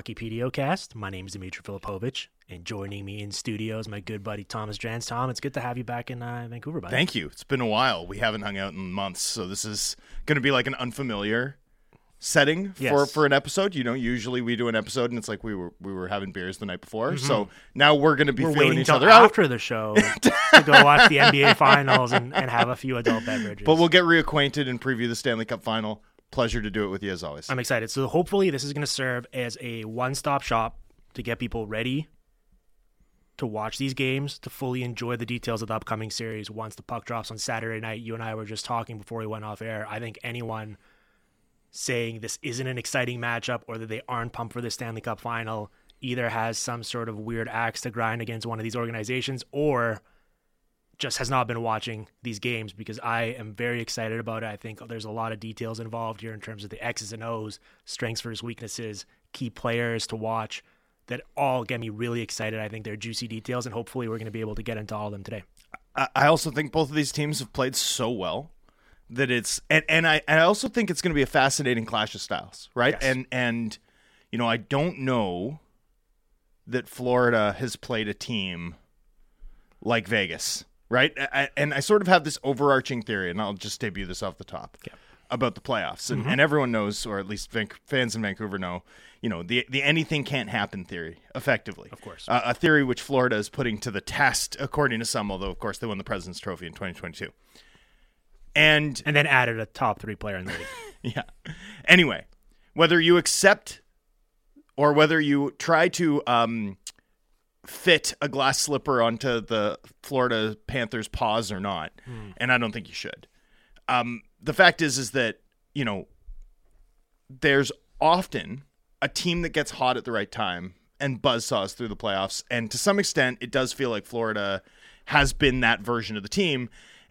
Welcome Hockey PDO. My name is Dimitri Filipovic, and joining me in studio is my good buddy Thomas Drance. Tom, it's good to have you back in uh, Vancouver, buddy. Thank you. It's been a while. We haven't hung out in months, so this is going to be like an unfamiliar setting for Yes. for an episode. You know, usually we do an episode and it's like we were we were having beers the night before. So now we're going to be Mm-hmm. We're feeling waiting each other out. after the show to go watch the NBA Finals and, and have a few adult beverages. But we'll get reacquainted and preview the Stanley Cup final. Pleasure to do it with you as always. I'm excited. So hopefully this is going to serve as a one-stop shop to get people ready to watch these games, to fully enjoy the details of the upcoming series once the puck drops on Saturday night. You and I were just talking before we went off air. I think anyone saying this isn't an exciting matchup or that they aren't pumped for the Stanley Cup final either has some sort of weird axe to grind against one of these organizations or just has not been watching these games because I am very excited about it. I think there's a lot of details involved here in terms of the X's and O's, strengths versus weaknesses, key players to watch that all get me really excited. I think they're juicy details, and hopefully we're going to be able to get into all of them today. I also think both of these teams have played so well that it's and, and I and I also think it's going to be a fascinating clash of styles, right? Yes. And and you know, I don't know that Florida has played a team like Vegas, right? I, and I sort of have this overarching theory, and I'll just debut this off the top about the playoffs, and, and everyone knows, or at least Van- fans in Vancouver know, you know, the the anything can't happen theory, effectively, Of course. uh, a theory which Florida is putting to the test, according to some, although of course they won the President's Trophy in 2022. And And then added a top three player in the league. yeah. Anyway, whether you accept or whether you try to um, fit a glass slipper onto the Florida Panthers' paws or not, and I don't think you should. Um, the fact is, is that you know there's often a team that gets hot at the right time and buzzsaws through the playoffs, and to some extent, it does feel like Florida has been that version of the team.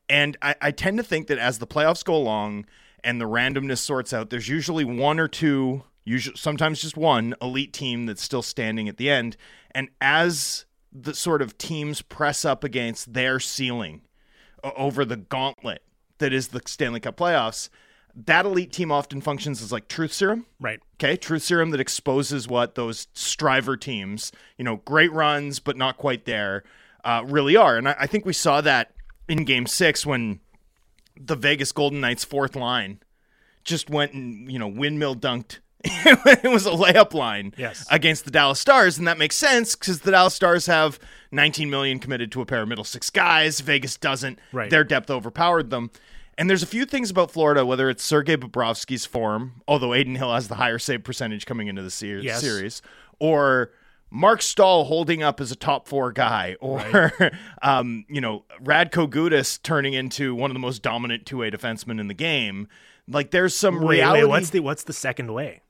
And I, I tend to think that as the playoffs go along and the randomness sorts out, there's usually one or two, usually sometimes just one elite team that's still standing at the end. And as the sort of teams press up against their ceiling over the gauntlet that is the Stanley Cup playoffs, that elite team often functions as like truth serum. right. Okay, truth serum that exposes what those striver teams, you know, great runs but not quite there, uh, really are. And I, I think we saw that in Game Six when the Vegas Golden Knights' fourth line just went and you know windmill dunked. it was a layup line Yes. against the Dallas Stars, and that makes sense because the Dallas Stars have 19 million committed to a pair of middle six guys. Vegas doesn't. Right. Their depth overpowered them. And there's a few things about Florida, whether it's Sergei Bobrovsky's form, although Adin Hill has the higher save percentage coming into the ser- Yes. series, or Marc Staal holding up as a top four guy, or um, you know Radko Gudas turning into one of the most dominant two way defensemen in the game. Like there's some Wait, reality. wait, what's the what's the second way?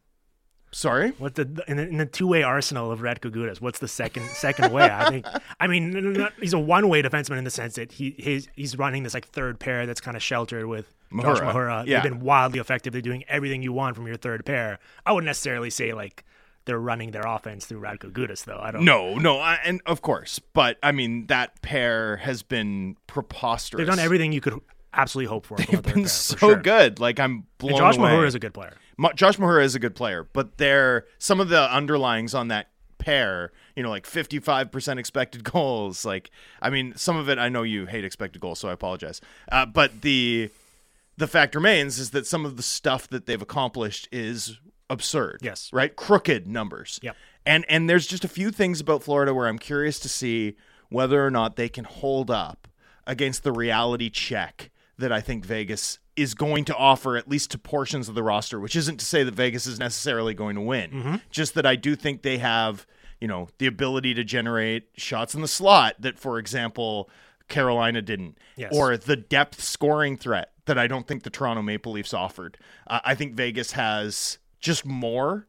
Sorry, What the in the, in the two way arsenal of Radko Gudas? What's the second second way? I think. I mean, he's a one way defenseman in the sense that he he's, he's running this like third pair that's kind of sheltered with Josh Mahura. Mahura. Yeah. They've been wildly effective. They're doing everything you want from your third pair. I wouldn't necessarily say like they're running their offense through Radko Gudas though. I don't. no, no, I, and of course, but I mean that pair has been preposterous. they've done everything you could absolutely hope for. They've been so sure. good. Like I'm blown And Josh away. Mahura is a good player. Ma- Josh Mahura is a good player, but there some of the underlyings on that pair, you know, like 55% expected goals. Like, I mean, some of it I know you hate expected goals, so I apologize. Uh, but the the fact remains is that some of the stuff that they've accomplished is absurd. Yes. right, crooked numbers. Yep. And and there's just a few things about Florida where I'm curious to see whether or not they can hold up against the reality check that I think Vegas is going to offer at least to portions of the roster, which isn't to say that Vegas is necessarily going to win. Mm-hmm. Just that I do think they have, you know, the ability to generate shots in the slot that for example Carolina didn't Yes. or the depth scoring threat that I don't think the Toronto Maple Leafs offered. Uh, I think Vegas has just more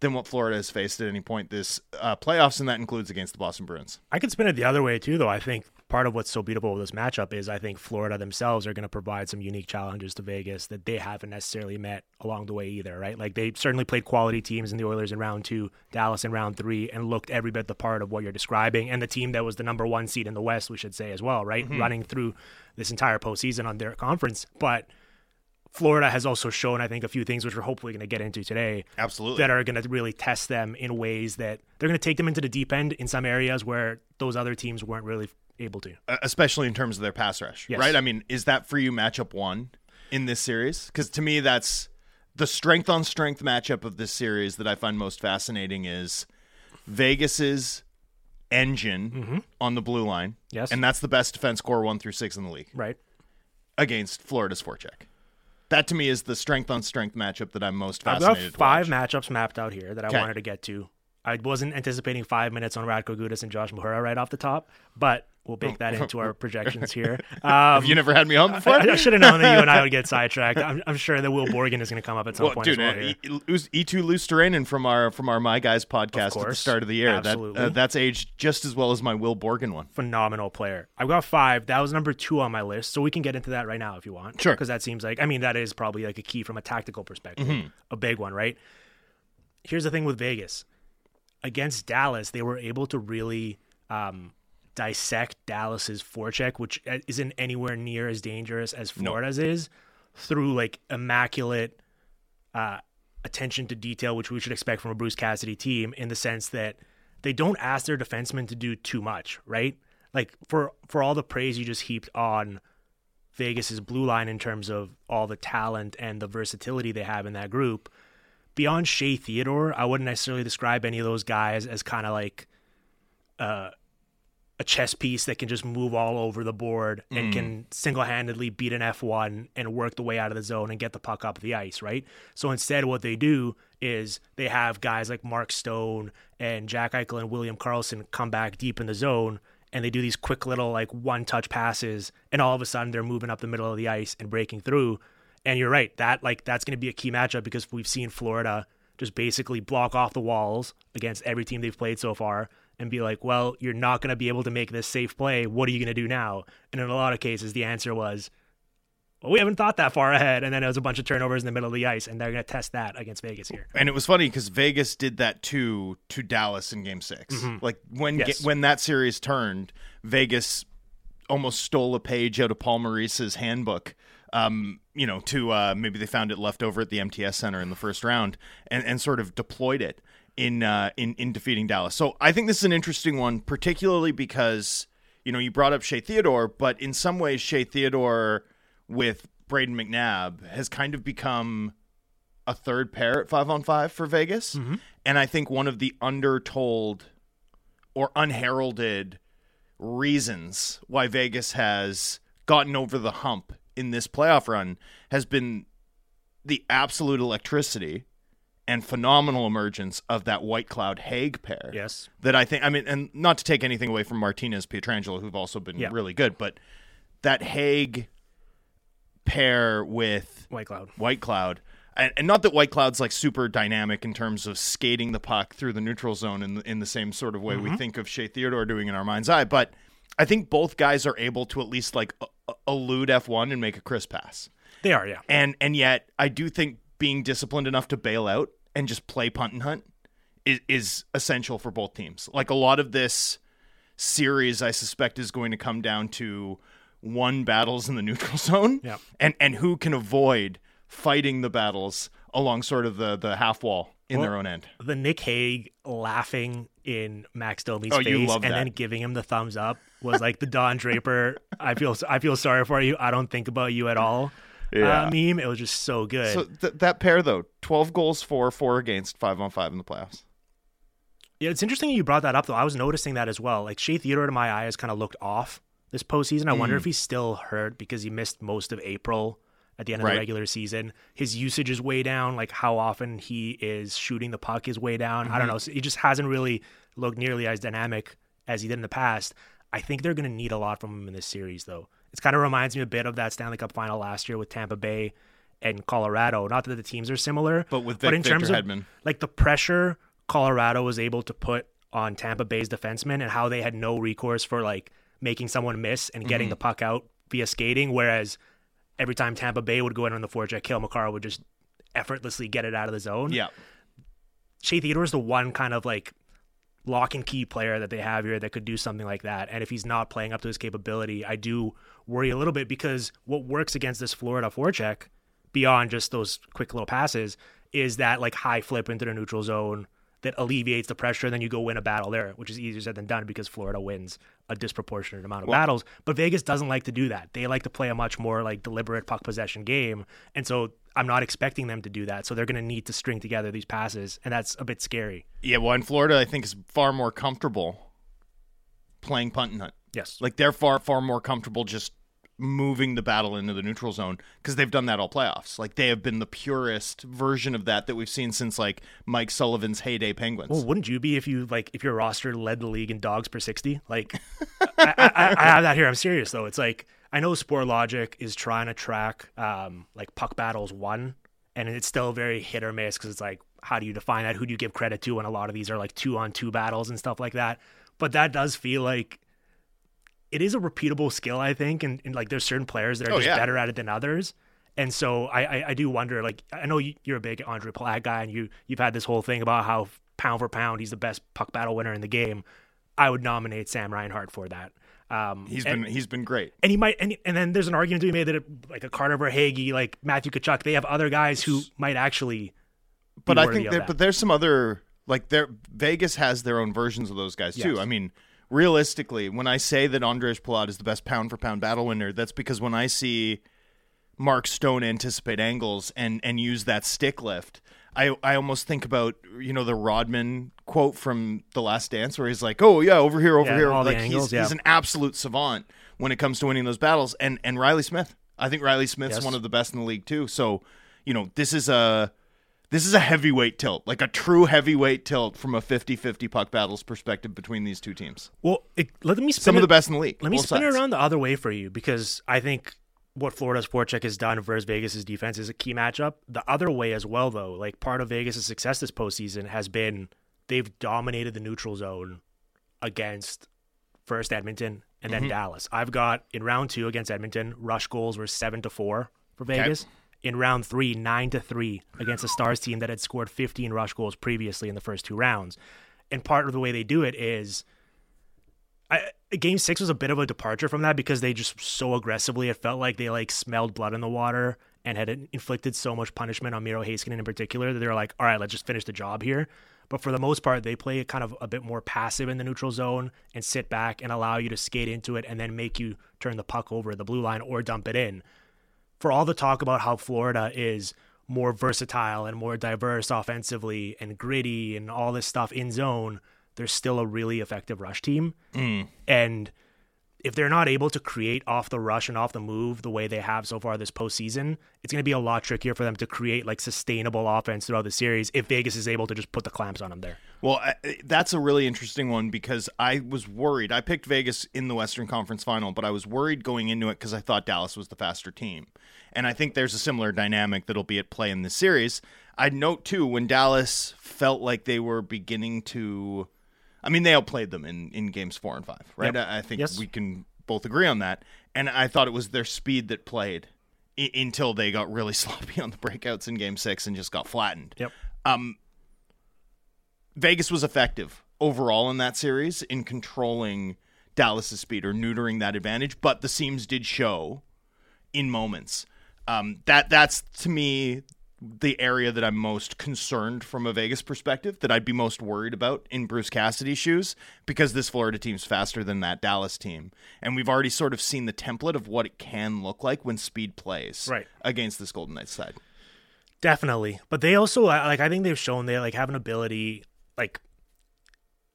than what Florida has faced at any point this uh, playoffs, and that includes against the Boston Bruins. I could spin it the other way too, though. I think part of what's so beautiful with this matchup is I think Florida themselves are going to provide some unique challenges to Vegas that they haven't necessarily met along the way either, right? Like they certainly played quality teams in the Oilers in round two, Dallas in round three, and looked every bit the part of what you're describing, and the team that was the number one seed in the West, we should say as well, right? Mm-hmm. Running through this entire postseason on their conference, but Florida has also shown, I think, a few things which we're hopefully going to get into today Absolutely. that are going to really test them in ways that they're going to take them into the deep end in some areas where those other teams weren't really able to. Uh, especially in terms of their pass rush, Yes. right? I mean, is that for you matchup one in this series? Because to me, that's the strength on strength matchup of this series that I find most fascinating is Vegas's engine on the blue line, Mm-hmm. Yes. and that's the best defense score one through six in the league Right. against Florida's forecheck. That to me is the strength on strength matchup that I'm most I've fascinated. got five matchups mapped out here that I Okay. wanted to get to. I wasn't anticipating five minutes on Radko Gudas and Josh Mahura right off the top, but we'll bake that into our projections here. Um, Have you never had me on before? I, I should have known that you and I would get sidetracked. I'm, I'm sure that Will Borgen is going to come up at some Well, point dude, as well here. E- E- Eetu Luostarinen from our from our My Guys podcast at the start of the year. That uh, that's aged just as well as my Will Borgen one. phenomenal player. I've got five. That was number two on my list, so we can get into that right now if you want. Sure. Because that seems like, I mean, that is probably like a key from a tactical perspective, Mm-hmm. a big one, right? Here's the thing with Vegas against Dallas, they were able to really um, dissect Dallas's forecheck, which uh, isn't anywhere near as dangerous as Florida's is, through like immaculate uh, attention to detail, which we should expect from a Bruce Cassidy team, in the sense that they don't ask their defensemen to do too much, right? Like for for all the praise you just heaped on Vegas's blue line in terms of all the talent and the versatility they have in that group. Beyond Shea Theodore, I wouldn't necessarily describe any of those guys as kind of like uh, a chess piece that can just move all over the board and mm. can single handedly beat an F1 and work the way out of the zone and get the puck up the ice, right? So instead, what they do is they have guys like Mark Stone and Jack Eichel and William Karlsson come back deep in the zone and they do these quick little like one touch passes and all of a sudden they're moving up the middle of the ice and breaking through. And you're right, that like that's going to be a key matchup because we've seen Florida just basically block off the walls against every team they've played so far and be like, well, you're not going to be able to make this safe play. What are you going to do now? And in a lot of cases, the answer was, well, we haven't thought that far ahead. And then it was a bunch of turnovers in the middle of the ice, and they're going to test that against Vegas here. And it was funny because Vegas did that too to Dallas in Game 6 Like when Mm-hmm. Yes. when that series turned, Vegas almost stole a page out of Paul Maurice's handbook. Um, you know, to uh, maybe they found it left over at the MTS Center in the first round, and, and sort of deployed it in uh, in in defeating Dallas. So I think this is an interesting one, particularly because you know you brought up Shea Theodore, but in some ways Shea Theodore with Brayden McNabb has kind of become a third pair at five on five for Vegas. And I think one of the undertold or unheralded reasons why Vegas has gotten over the hump in this playoff run has been the absolute electricity and phenomenal emergence of that Whitecloud Hague pair. Yes. That I think, I mean, and not to take anything away from Martinez, Pietrangelo, who've also been Yeah. really good, but that Hague pair with Whitecloud. White Cloud. And, and not that Whitecloud's like super dynamic in terms of skating the puck through the neutral zone in the, in the same sort of way we mm-hmm. think of Shea Theodore doing in our mind's eye, but I think both guys are able to at least like e- elude F1 and make a crisp pass. They are, yeah. And and yet I do think being disciplined enough to bail out and just play punt and hunt is, is essential for both teams. Like a lot of this series, I suspect is going to come down to one battles in the neutral zone, Yeah. and and who can avoid fighting the battles along sort of the the half wall in their own end. The Nick Hague laughing in Max Domi's Oh, face and then giving him the thumbs up was like the Don Draper. I feel I feel sorry for you. I don't think about you at all. Yeah. Uh, meme. It was just so good. So th- that pair though, twelve goals for, four against, five on five in the playoffs. Yeah, it's interesting you brought that up though. I was noticing that as well. Like Shea Theodore to my eye has kind of looked off this postseason. I wonder Mm. if he's still hurt because he missed most of April at the end of Right. the regular season. His usage is way down. Like how often he is shooting the puck is way down. Mm-hmm. I don't know. So he just hasn't really looked nearly as dynamic as he did in the past. I think they're going to need a lot from him in this series though. It kind of reminds me a bit of that Stanley Cup final last year with Tampa Bay and Colorado. Not that the teams are similar, But with but Vic- in terms Victor of Hedman. like the pressure Colorado was able to put on Tampa Bay's defensemen and how they had no recourse for like making someone miss and Mm-hmm. getting the puck out via skating, whereas every time Tampa Bay would go in on the forecheck, Cale Makar would just effortlessly get it out of the zone. Yeah. Shea Theodore is the one kind of like lock and key player that they have here that could do something like that. And if he's not playing up to his capability, I do worry a little bit because what works against this Florida forecheck beyond just those quick little passes is that like high flip into the neutral zone that alleviates the pressure. Then you go win a battle there, which is easier said than done because Florida wins a disproportionate amount of Well- battles. But Vegas doesn't like to do that. They like to play a much more like deliberate puck possession game. And so I'm not expecting them to do that. So they're going to need to string together these passes. And that's a bit scary. Yeah, well, in Florida, I think is far more comfortable playing punt and hunt. Yes. Like they're far far more comfortable just moving the battle into the neutral zone because they've done that all playoffs. Like they have been the purest version of that that we've seen since like Mike Sullivan's heyday Penguins. Well, wouldn't you be if you like if your roster led the league in dogs per sixty? Like, I, I, I have that here. I'm serious though. It's like I know Sportlogiq is trying to track um like puck battles one, and it's still very hit or miss because it's like how do you define that? Who do you give credit to? And a lot of these are like two on two battles and stuff like that. But that does feel like it is a repeatable skill, I think, and, and like there's certain players that are Oh, just yeah. better at it than others. And so I, I, I do wonder, like, I know you- you're a big Ondrej Palat guy, and you you've had this whole thing about how pound for pound he's the best puck battle winner in the game. I would nominate Sam Reinhart for that. Um, He's and, been he's been great. and he might, and, and then there's an argument to be made that it, like a Carter Verhaeghe, like Matthew Tkachuk, they have other guys who might actually. But I think of that. but there's some other like there Vegas has their own versions of those guys too. I mean, realistically, when I say that Andres Palat is the best pound for pound battle winner, that's because when I see Mark Stone anticipate angles and and use that stick lift, I I almost think about you know the Rodman quote from The Last Dance where he's like, "Oh yeah, over here, over Yeah, here." like angles, he's, yeah. he's an absolute savant when it comes to winning those battles. And and Reilly Smith, I think Reilly Smith's Yes. one of the best in the league too. So you know this is a this is a heavyweight tilt, like a true heavyweight tilt from a 50-50 puck battles perspective between these two teams. Well, it, let me spin Some of the best in the league. Let me spin it around the other way for you because I think what Florida's forecheck has done versus Vegas' defense is a key matchup. The other way as well, though, like part of Vegas' success this postseason has been they've dominated the neutral zone against first Edmonton and Mm-hmm. then Dallas. I've got in round two against Edmonton, rush goals were seven to four for Vegas. In round three, nine to three against a Stars team that had scored 15 rush goals previously in the first two rounds. And part of the way they do it is I, game six was a bit of a departure from that because they just so aggressively it felt like they like smelled blood in the water and had inflicted so much punishment on Miro Heiskanen in particular that they were like, all right, let's just finish the job here. But for the most part, they play kind of a bit more passive in the neutral zone and sit back and allow you to skate into it and then make you turn the puck over the blue line or dump it in. For all the talk about how Florida is more versatile and more diverse offensively and gritty and all this stuff in zone, they're still a really effective rush team. Mm. And if they're not able to create off the rush and off the move the way they have so far this postseason, it's going to be a lot trickier for them to create like sustainable offense throughout the series if Vegas is able to just put the clamps on them there. Well, that's a really interesting one because I was worried. I picked Vegas in the Western Conference Final, but I was worried going into it because I thought Dallas was the faster team. And I think there's a similar dynamic that'll be at play in this series. I'd note too when Dallas felt like they were beginning to. I mean, they outplayed them in, in games four and five, right? Yep. I, I think Yes. we can both agree on that. And I thought it was their speed that played I- until they got really sloppy on the breakouts in game six and just got flattened. Yep. Um, Vegas was effective overall in that series in controlling Dallas's speed or neutering that advantage, but the seams did show in moments. Um, that that's to me the area that I'm most concerned from a Vegas perspective, that I'd be most worried about in Bruce Cassidy's shoes, because this Florida team's faster than that Dallas team, and we've already sort of seen the template of what it can look like when speed plays Right. against this Golden Knights side. Definitely. But they also uh, like I think they've shown they like have an ability like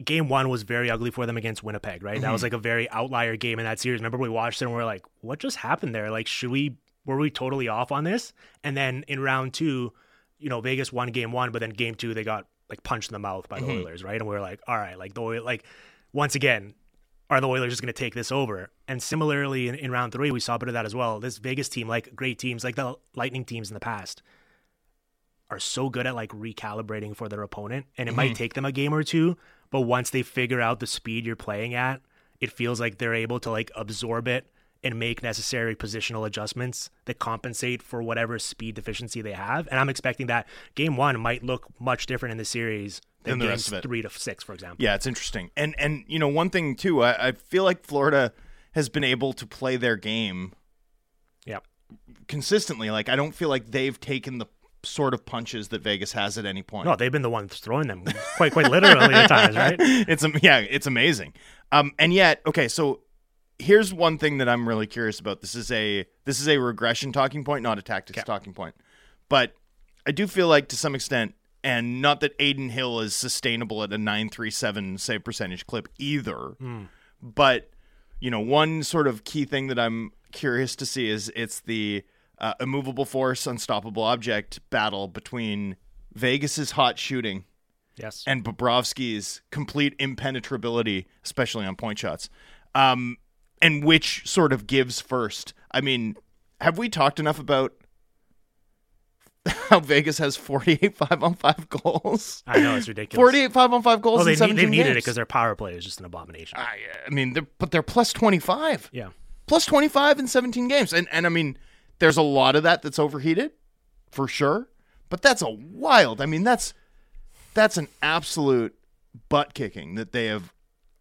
game one was very ugly for them against Winnipeg, right? That was mm-hmm. like a very outlier game in that series. Remember we watched it and we are like, what just happened there? Like, should we were we totally off on this? And then in round two, you know, Vegas won game one, but then game two they got like punched in the mouth by the mm-hmm. Oilers, right? And we were like, all right, like the Oil like once again, are the Oilers just going to take this over? And similarly, in, in round three, we saw a bit of that as well. This Vegas team, like great teams, like the Lightning teams in the past, are so good at like recalibrating for their opponent, and it might mm-hmm. take them a game or two. But once they figure out the speed you're playing at, it feels like they're able to like absorb it and make necessary positional adjustments that compensate for whatever speed deficiency they have. And I'm expecting that game one might look much different in the series than Than the games rest of it. three to six, for example. Yeah, it's interesting. And and you know, one thing too, I, I feel like Florida has been able to play their game Yep. consistently. Like I don't feel like they've taken the sort of punches that Vegas has at any point. No, they've been the ones throwing them quite quite literally at times, right? it's yeah, it's amazing. Um, and yet, okay, so here's one thing that I'm really curious about. This is a this is a regression talking point, not a tactics Okay. talking point. But I do feel like to some extent, and not that Adin Hill is sustainable at a 937 save percentage clip either. But you know, one sort of key thing that I'm curious to see is it's the uh, immovable force, unstoppable object battle between Vegas's hot shooting Yes. and Bobrovsky's complete impenetrability, especially on point shots, um, and which sort of gives first. I mean, have we talked enough about how Vegas has 48 5 on 5 goals? I know it's ridiculous. 48 5 on 5 goals Well, they in need, 17 they've needed it games. because their power play is just an abomination. I, uh, I mean, they're, but they're plus 25. yeah. Plus 25 in 17 games. And, and I mean, there's a lot of that that's overheated, for sure. But that's a wild. I mean, that's that's an absolute butt kicking that they have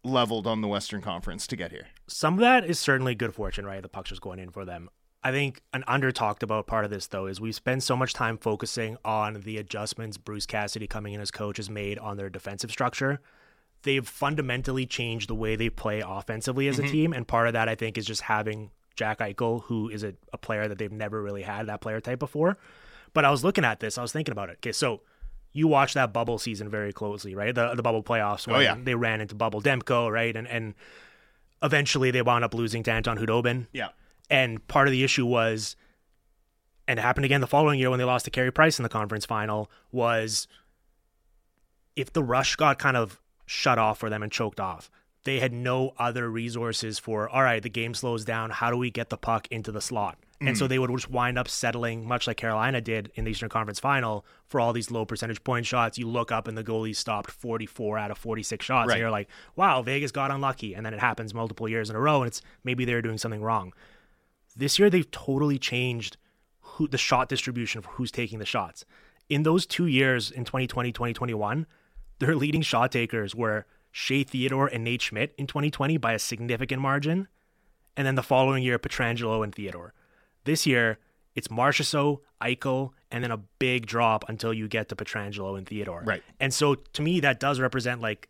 leveled on the Western Conference to get here. Some of that is certainly good fortune, right? The puck's just going in for them. I think an under talked about part of this though is we spend so much time focusing on the adjustments Bruce Cassidy coming in as coach has made on their defensive structure. They've fundamentally changed the way they play offensively as a mm-hmm. team, and part of that I think is just having Jack Eichel, who is a, a player that they've never really had that player type before. But I was looking at this, I was thinking about it. Okay, so you watched that bubble season very closely, right? The the bubble playoffs oh, when Oh, yeah. they ran into bubble Demko, right? And and eventually they wound up losing to Anton Khudobin. Yeah. And part of the issue was, and it happened again the following year when they lost to Carey Price in the conference final, was if the rush got kind of shut off for them and choked off, they had no other resources for, all right, the game slows down. How do we get the puck into the slot? And so mm. they would just wind up settling, much like Carolina did in the Eastern Conference final, for all these low percentage point shots. You look up and the goalie stopped 44 out of 46 shots. Right. And you're like, wow, Vegas got unlucky. And then it happens multiple years in a row, and it's maybe they're doing something wrong. This year, they've totally changed who the shot distribution of who's taking the shots. In those two years, in 2020, 2021, their leading shot takers were Shea Theodore and Nate Schmidt in 2020 by a significant margin. And then the following year, Pietrangelo and Theodore. This year, it's Marchessault, Eichel, and then a big drop until you get to Pietrangelo and Theodore. Right. And so to me, that does represent like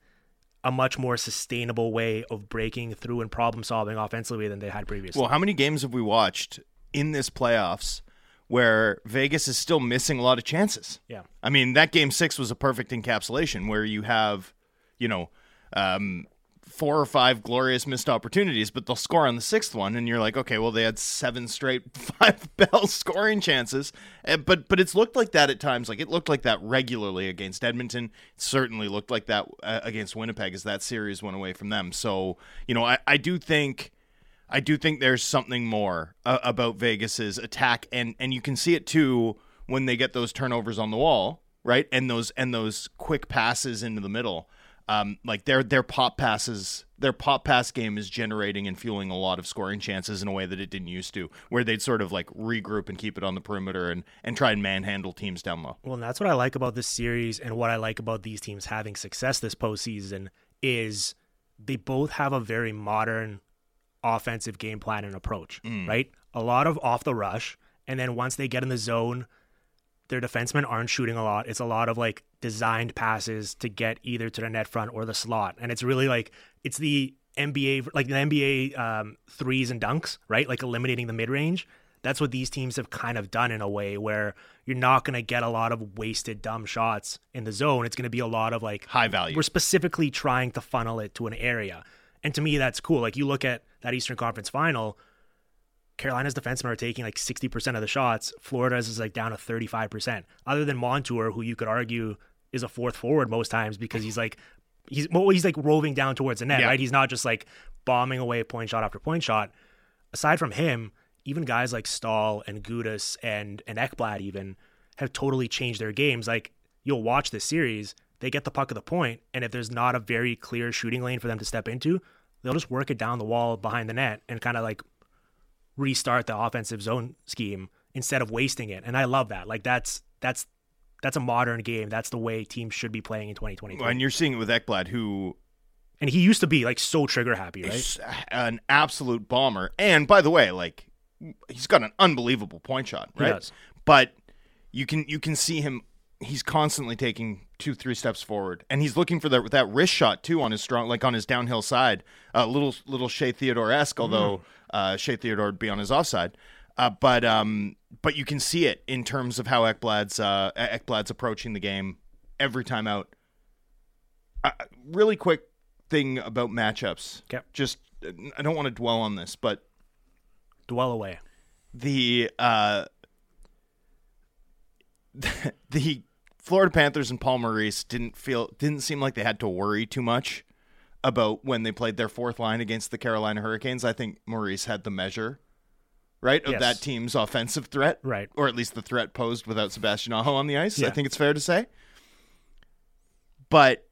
a much more sustainable way of breaking through and problem solving offensively than they had previously. Well, how many games have we watched in this playoffs where Vegas is still missing a lot of chances? yeah. I mean, that game six was a perfect encapsulation where you have, you know, um, four or five glorious missed opportunities, but they'll score on the sixth one, and you're like, okay, well, they had seven straight five bell scoring chances, Uh, but but it's looked like that at times. Like it looked like that regularly against Edmonton. It certainly looked like that uh, against Winnipeg as that series went away from them. So you know, I, I do think. I do think there's something more uh, about Vegas's attack, and and you can see it too when they get those turnovers on the wall, right? And those and those quick passes into the middle. Um, like their their pop passes, their pop pass game is generating and fueling a lot of scoring chances in a way that it didn't used to, where they'd sort of like regroup and keep it on the perimeter and and try and manhandle teams down low. Well, and that's what I like about this series and what I like about these teams having success this postseason is they both have a very modern offensive game plan and approach, right? A lot of off the rush, and then once they get in the zone, their defensemen aren't shooting a lot. It's a lot of like designed passes to get either to the net front or the slot, and it's really like it's the NBA like the NBA um, threes and dunks, right? Like eliminating the mid range. That's what these teams have kind of done in a way where you're not going to get a lot of wasted dumb shots in the zone. It's going to be a lot of like High value. we're specifically trying to funnel it to an area. And to me, that's cool. Like you look at that Eastern Conference final, Carolina's defensemen are taking like 60% of the shots. Florida's is like down to 35%. Other than Montour, who you could argue is a fourth forward most times because he's like, he's, well, he's like roving down towards the net, Yeah. right? He's not just like bombing away point shot after point shot. Aside from him, even guys like Staal and Gudas and, and Ekblad even have totally changed their games. Like you'll watch this series, they get the puck at the point, and if there's not a very clear shooting lane for them to step into, they'll just work it down the wall behind the net and kind of like restart the offensive zone scheme instead of wasting it. And I love that. Like that's that's that's a modern game. That's the way teams should be playing in 2023. And you're seeing it with Ekblad, who And he used to be like so trigger happy, right? an absolute bomber. And by the way, like he's got an unbelievable point shot, He right? does. But you can you can see him. He's constantly taking two, three steps forward, and he's looking for that that wrist shot too on his strong, like on his downhill side. A little little Shea Theodore esque, although uh, Shea Theodore would be on his offside. Uh, but um, but you can see it in terms of how Ekblad's uh, Ekblad's approaching the game every time out. Uh, really quick thing about matchups. Okay. Just I don't want to dwell on this, but Dwell away. the uh the Florida Panthers and Paul Maurice didn't feel didn't seem like they had to worry too much about when they played their fourth line against the Carolina Hurricanes. I think Maurice had the measure right of Yes. that team's offensive threat, Right. or at least the threat posed without Sebastian Aho on the ice. I think it's fair to say. But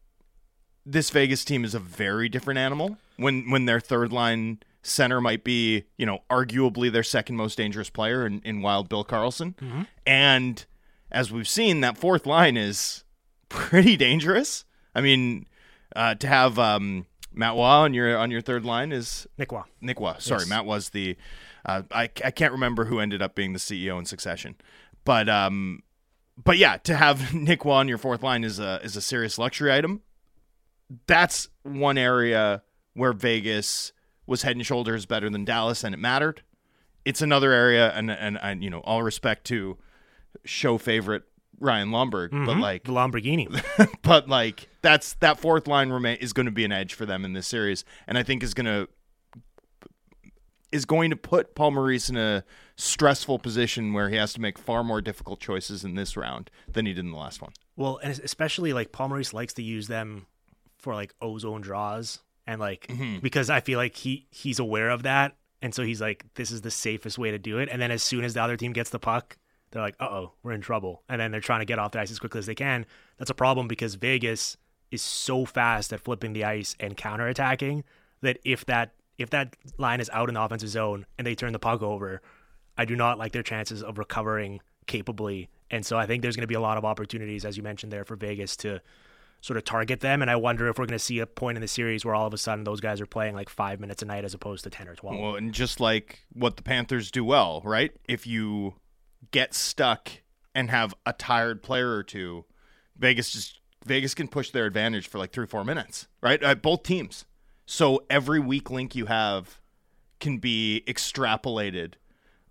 this Vegas team is a very different animal when when their third line center might be, you know, arguably their second most dangerous player in, in Wild Bill Karlsson. And as we've seen, that fourth line is pretty dangerous. I mean, uh, to have um, Matt Roy on your on your third line is Nick Roy. Nick Roy. Sorry, Yes. Matt was the. Uh, I I can't remember who ended up being the CEO in succession, but um, but yeah, to have Nick Roy on your fourth line is a is a serious luxury item. That's one area where Vegas was head and shoulders better than Dallas, and it mattered. It's another area, and and, and you know, all respect to show favorite Ryan Lomberg, but like the Lamborghini. but like that's that fourth line remain is going to be an edge for them in this series, and I think is going to is going to put Paul Maurice in a stressful position where he has to make far more difficult choices in this round than he did in the last one. Well, and especially like Paul Maurice likes to use them for like ozone draws and like Mm-hmm. because I feel like he he's aware of that and so he's like this is the safest way to do it and then as soon as the other team gets the puck they're like uh-oh we're in trouble and then they're trying to get off the ice as quickly as they can that's a problem because Vegas is so fast at flipping the ice and counterattacking that if that if that line is out in the offensive zone and they turn the puck over I do not like their chances of recovering capably. And so I think there's going to be a lot of opportunities, as you mentioned there, for Vegas to sort of target them. And I wonder if we're going to see a point in the series where all of a sudden those guys are playing like five minutes a night as opposed to 10 or 12. Well, and just like what the Panthers do well, right? If you get stuck and have a tired player or two, Vegas just Vegas can push their advantage for like three or four minutes, right? Uh, both teams. So every weak link you have can be extrapolated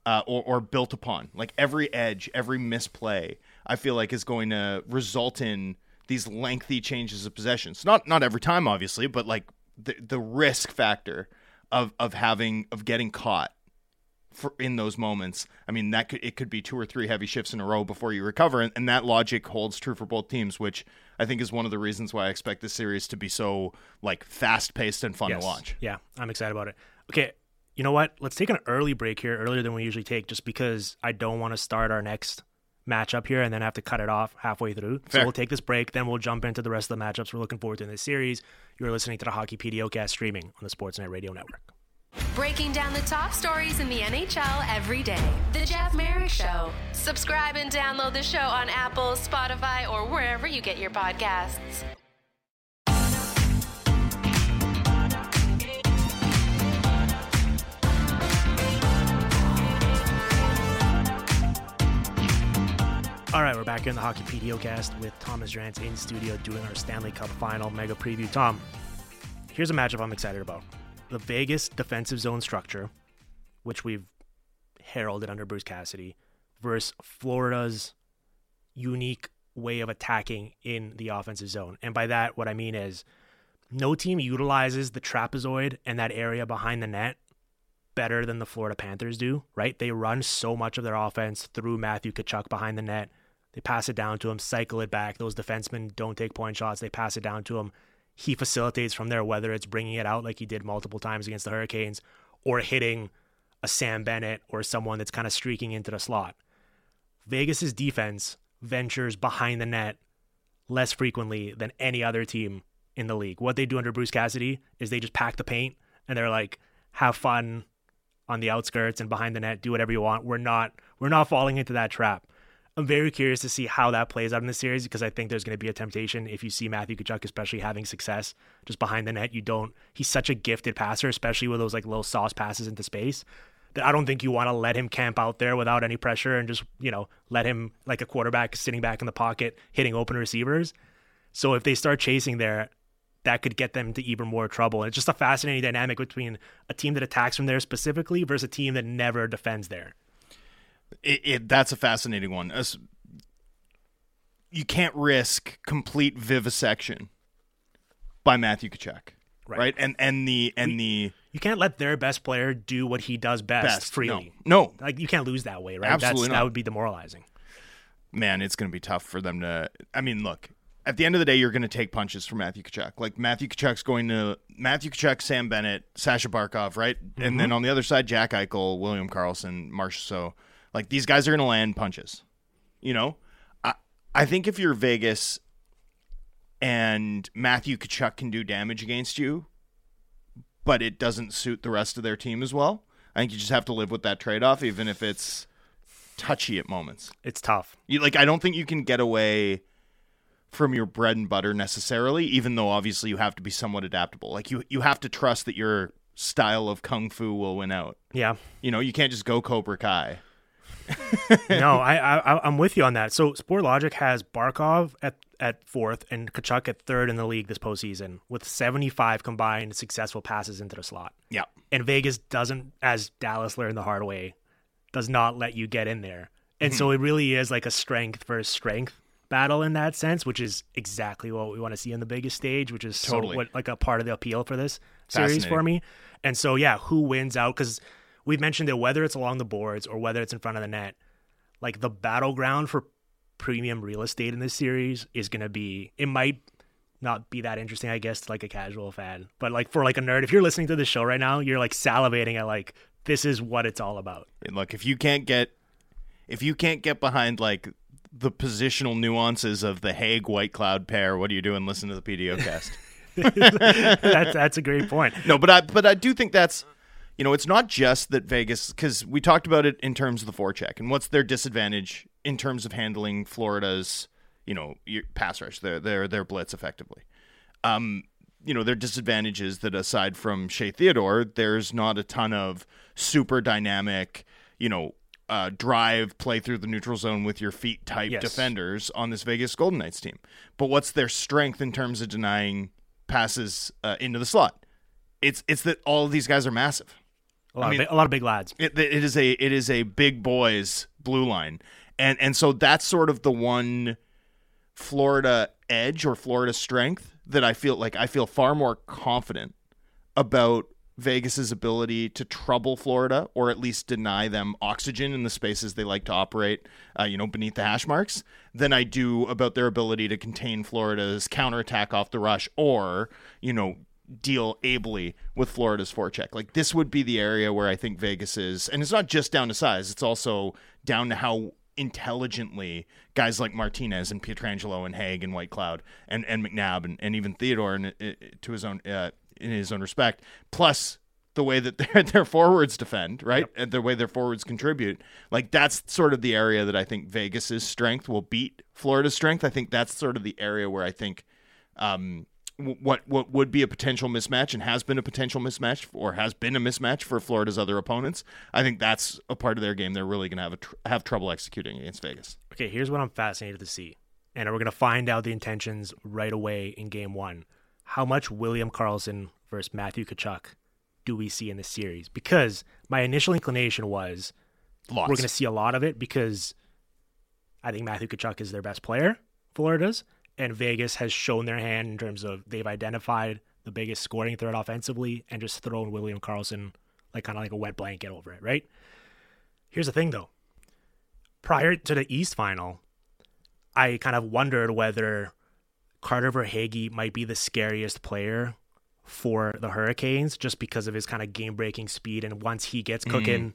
uh, or, or built upon. Like every edge, every misplay, I feel like is going to result in these lengthy changes of possessions. Not not every time, obviously, but like the the risk factor of of having of getting caught for in those moments. I mean, that could it could be two or three heavy shifts in a row before you recover, and, and that logic holds true for both teams, which I think is one of the reasons why I expect this series to be so like fast paced and fun Yes. to watch. Yeah, I'm excited about it. Okay, you know what? Let's take an early break here, earlier than we usually take, just because I don't want to start our next matchup here and then have to cut it off halfway through. Fair. So we'll take this break, then we'll jump into the rest of the matchups we're looking forward to in this series. You're listening to the Hockey PDOcast streaming on the Sportsnet Radio Network. Breaking down the top stories in the NHL every day. The Jeff Marek Show. Subscribe and download the show on Apple, Spotify, or wherever you get your podcasts. All right, we're back in the Hockey PDOcast with Thomas Drance in studio doing our Stanley Cup final mega preview. Tom, here's a matchup I'm excited about. The Vegas defensive zone structure, which we've heralded under Bruce Cassidy, versus Florida's unique way of attacking in the offensive zone. And by that, what I mean is no team utilizes the trapezoid and that area behind the net better than the Florida Panthers do, right? They run so much of their offense through Matthew Tkachuk behind the net. They pass it down to him, cycle it back. Those defensemen don't take point shots. They pass it down to him. He facilitates from there, whether it's bringing it out like he did multiple times against the Hurricanes or hitting a Sam Bennett or someone that's kind of streaking into the slot. Vegas's defense ventures behind the net less frequently than any other team in the league. What they do under Bruce Cassidy is they just pack the paint and they're like, have fun on the outskirts and behind the net, do whatever you want. We're not we're not falling into that trap. I'm very curious to see how that plays out in the series because I think there's going to be a temptation if you see Matthew Tkachuk, especially having success just behind the net. You don't. He's such a gifted passer, especially with those like little sauce passes into space. that I don't think you want to let him camp out there without any pressure and just, you know, let him like a quarterback sitting back in the pocket hitting open receivers. So if they start chasing there, that could get them to even more trouble. And it's just a fascinating dynamic between a team that attacks from there specifically versus a team that never defends there. It, it that's a fascinating one. As- You can't risk complete vivisection by Matthew Tkachuk, Right. right? And and the and the You can't let their best player do what he does best, best freely. No, no, Like you can't lose that way, right? Absolutely. That would be demoralizing. man, it's going to be tough for them to. I mean, look, at the end of the day, you're going to take punches from Matthew Tkachuk. Like Matthew Tkachuk's going to Matthew Tkachuk, Sam Bennett, Sasha Barkov, right? And mm-hmm. then on the other side, Jack Eichel, William Karlsson, Marsh. So, like these guys are going to land punches. You know, I I think if you're Vegas and Matthew Tkachuk can do damage against you, but it doesn't suit the rest of their team as well. I think you just have to live with that trade off, even if it's touchy at moments. It's tough. You like I don't think you can get away from your bread and butter necessarily, even though obviously you have to be somewhat adaptable. Like you you have to trust that your style of kung fu will win out. Yeah. You know, you can't just go Cobra Kai. no, I, I I'm with you on that. So Sportlogiq has Barkov at at fourth and Tkachuk at third in the league this postseason with 75 combined successful passes into the slot. Yeah. And Vegas doesn't, as Dallas learned the hard way, does not let you get in there. And so mm-hmm. it really is like a strength versus strength battle in that sense, which is exactly what we want to see on the biggest stage, which is so Totally. what like a part of the appeal for this series for me. And so yeah, who wins out? Because we've mentioned that whether it's along the boards or whether it's in front of the net, like the battleground for premium real estate in this series is going to be. It might not be that interesting, I guess, to like a casual fan, but like for like a nerd, if you're listening to the show right now, you're like salivating at like this is what it's all about. And look, if you can't get if you can't get behind like the positional nuances of the Hague Whitecloud pair, what are you doing? Listen to the PDO cast. that's that's a great point. No, but I but I do think that's you know it's not just that Vegas because we talked about it in terms of the forecheck and what's their disadvantage in terms of handling Florida's you know pass rush their their their blitz effectively. Um, you know their disadvantage is that aside from Shea Theodore, there's not a ton of super dynamic you know. Uh, drive, play through the neutral zone with your feet type Yes. defenders on this Vegas Golden Knights team. But what's their strength in terms of denying passes uh, into the slot? It's it's that all of these guys are massive. A lot, mean- of, big, a lot of big lads. It, it is a it is a big boys blue line, and and so that's sort of the one Florida edge or Florida strength that I feel like I feel far more confident about Vegas's ability to trouble Florida or at least deny them oxygen in the spaces they like to operate, uh, you know, beneath the hash marks, than I do about their ability to contain Florida's counterattack off the rush or, you know, deal ably with Florida's forecheck. Like this would be the area where I think Vegas is, and it's not just down to size; it's also down to how intelligently guys like Martinez and Pietrangelo and Hague and Whitecloud and, and McNabb and, and even Theodore and, uh, to his own uh, in his own respect, plus the way that their their forwards defend, right, and the way their forwards contribute. Like that's sort of the area that I think Vegas's strength will beat Florida's strength. I think that's sort of the area where I think um, what what would be a potential mismatch and has been a potential mismatch or has been a mismatch for Florida's other opponents. I think that's a part of their game they're really going to have a tr- have trouble executing against Vegas. Okay, here's what I'm fascinated to see. And we're going to find out the intentions right away in game one. How much William Karlsson versus Matthew Tkachuk do we see in this series? Because my initial inclination was Lots. we're going to see a lot of it because I think Matthew Tkachuk is their best player, Florida's, and Vegas has shown their hand in terms of they've identified the biggest scoring threat offensively and just thrown William Karlsson like kind of like a wet blanket over it, right? Here's the thing though. Prior to the East final, I kind of wondered whether Carter Verhaeghe might be the scariest player for the Hurricanes just because of his kind of game breaking speed. And once he gets mm. cooking,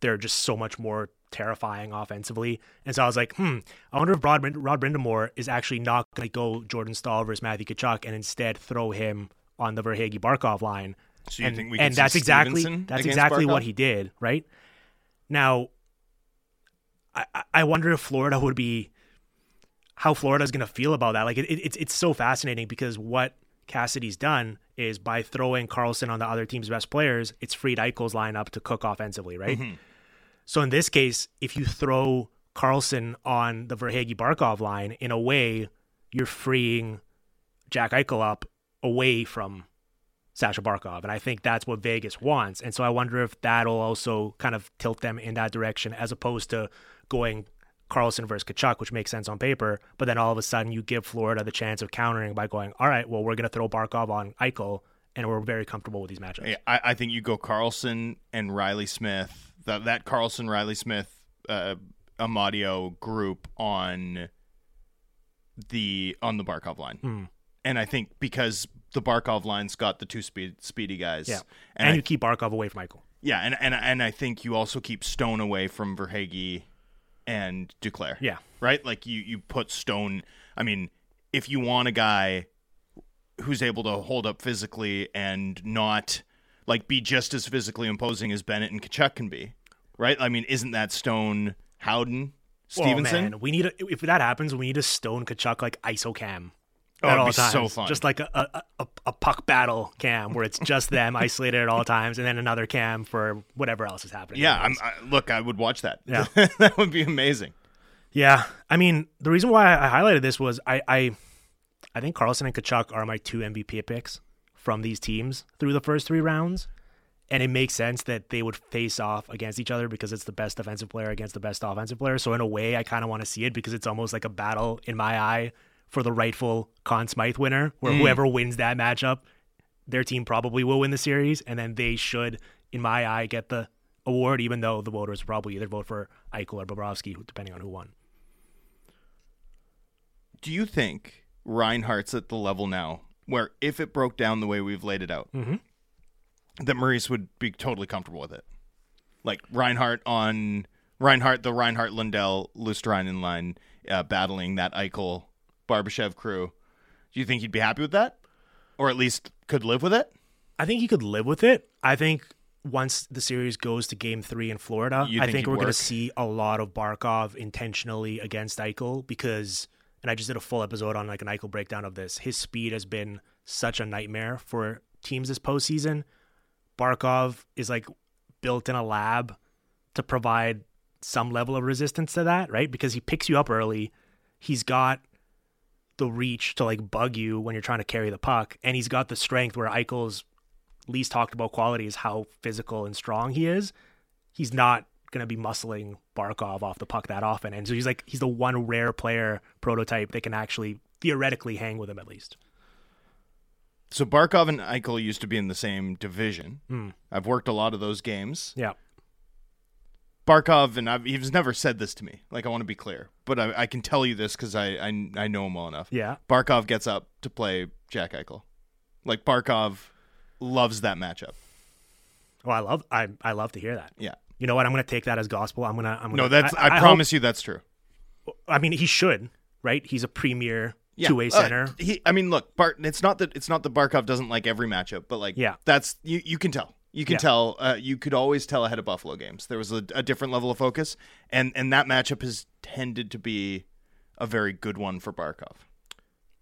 they're just so much more terrifying offensively. And so I was like, hmm, I wonder if Rod, Rod Brind'Amour is actually not going to go Jordan Staal versus Matthew Tkachuk and instead throw him on the Verhaeghe Barkov line. So you and, think we and that's exactly Stevenson that's exactly Barkov? what he did, right? Now, I, I- wonder if Florida would be how Florida's going to feel about that. Like it, it, it's it's so fascinating because what Cassidy's done is by throwing Karlsson on the other team's best players, it's freed Eichel's lineup to cook offensively, right? So in this case, if you throw Karlsson on the Verhaeghe Barkov line, in a way, you're freeing Jack Eichel up away from Sasha Barkov. And I think that's what Vegas wants. And so I wonder if that'll also kind of tilt them in that direction as opposed to going Karlsson versus Tkachuk, which makes sense on paper. But then all of a sudden you give Florida the chance of countering by going, all right, well, we're going to throw Barkov on Eichel. And we're very comfortable with these matchups. Yeah, I, I think you go Karlsson and Reilly Smith. That that Karlsson Reilly Smith uh, Amadio group on the on the Barkov line, Hmm. and I think because the Barkov line's got the two speed speedy guys, Yeah. and, And, I- you keep Barkov away from Michael. yeah, and and and I think you also keep Stone away from Verhaeghe and Duclair. Yeah. right? Like you you put Stone. I mean, if you want a guy who's able to hold up physically and not like be just as physically imposing as Bennett and Tkachuk can be, right? I mean, isn't that Stone Howden Stephenson? Oh, man. We need a, if that happens, we need a Stone Tkachuk like ISO cam. Oh, at all times. so fun. Just like a, a, a, a puck battle cam where it's just them isolated at all times, and then another cam for whatever else is happening. yeah, I'm, I, look, I would watch that. Yeah. that would be amazing. Yeah, I mean, the reason why I highlighted this was I, I, I think Karlsson and Tkachuk are my two MVP picks from these teams through the first three rounds, and it makes sense that they would face off against each other because it's the best defensive player against the best offensive player. So in a way, I kind of want to see it because it's almost like a battle in my eye for the rightful Conn Smythe winner, where hmm. whoever wins that matchup, their team probably will win the series, and then they should, in my eye, get the award, even though the voters probably either vote for Eichel or Bobrovsky, depending on who won. Do you think Reinhart's at the level now where if it broke down the way we've laid it out, that Maurice would be totally comfortable with it? Like Reinhart on Reinhart, the Reinhart Lundell Luostarinen line, uh, battling that Eichel Barbashev crew. Do you think he'd be happy with that, or at least could live with it? I think he could live with it. I think once the series goes to game three in Florida, You I think think we're going to see a lot of Barkov intentionally against Eichel because, and I just did a full episode on like an Eichel breakdown of this. His speed has been such a nightmare for teams this postseason. Barkov is like built in a lab to provide some level of resistance to that, right? Because he picks you up early. He's got the reach to like bug you when you're trying to carry the puck, and he's got the strength where Eichel's least talked about quality is how physical and strong he is. He's not going to be muscling Barkov off the puck that often, and so he's like he's the one rare player prototype that can actually theoretically hang with him at least. So Barkov and Eichel used to be in the same division. Hmm. I've worked a lot of those games. Yeah, Barkov, and I've, he's never said this to me. Like I want to be clear, but I, I can tell you this because I, I I know him well enough. yeah. Barkov gets up to play Jack Eichel. Like Barkov loves that matchup. Oh, I love I I love to hear that. Yeah. You know what? I'm going to take that as gospel. I'm gonna I'm gonna. No, that's I, hope- promise you that's true. I mean, he should right. He's a premier Yeah. two way Uh, center. he, I mean, look, Bart. It's not that it's not that Barkov doesn't like every matchup, but like, Yeah. that's you. You can tell. You can Yeah. tell. Uh, you could always tell ahead of Buffalo games. There was a, a different level of focus, and and that matchup has tended to be a very good one for Barkov.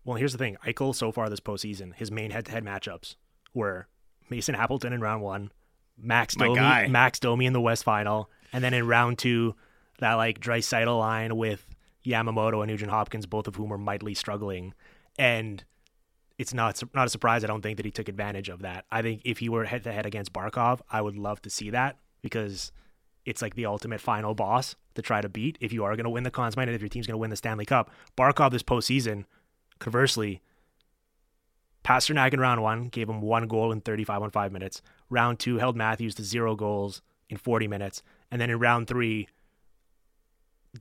Well, here's the thing: Eichel so far this postseason, his main head-to-head matchups were Mason Appleton in round one, Max My Domi, guy. Max Domi in the West Final, and then in round two, that like Draisaitl line with Yamamoto and Nugent Hopkins, both of whom were mightily struggling, and it's not not a surprise. I don't think that he took advantage of that. I think if he were head-to-head against Barkov, I would love to see that because it's like the ultimate final boss to try to beat if you are going to win the Conn Smythe and if your team's going to win the Stanley Cup. Barkov this postseason, conversely, Pastrnak in round one gave him one goal in 35 on five minutes. Round two held Matthews to zero goals in 40 minutes. And then in round three,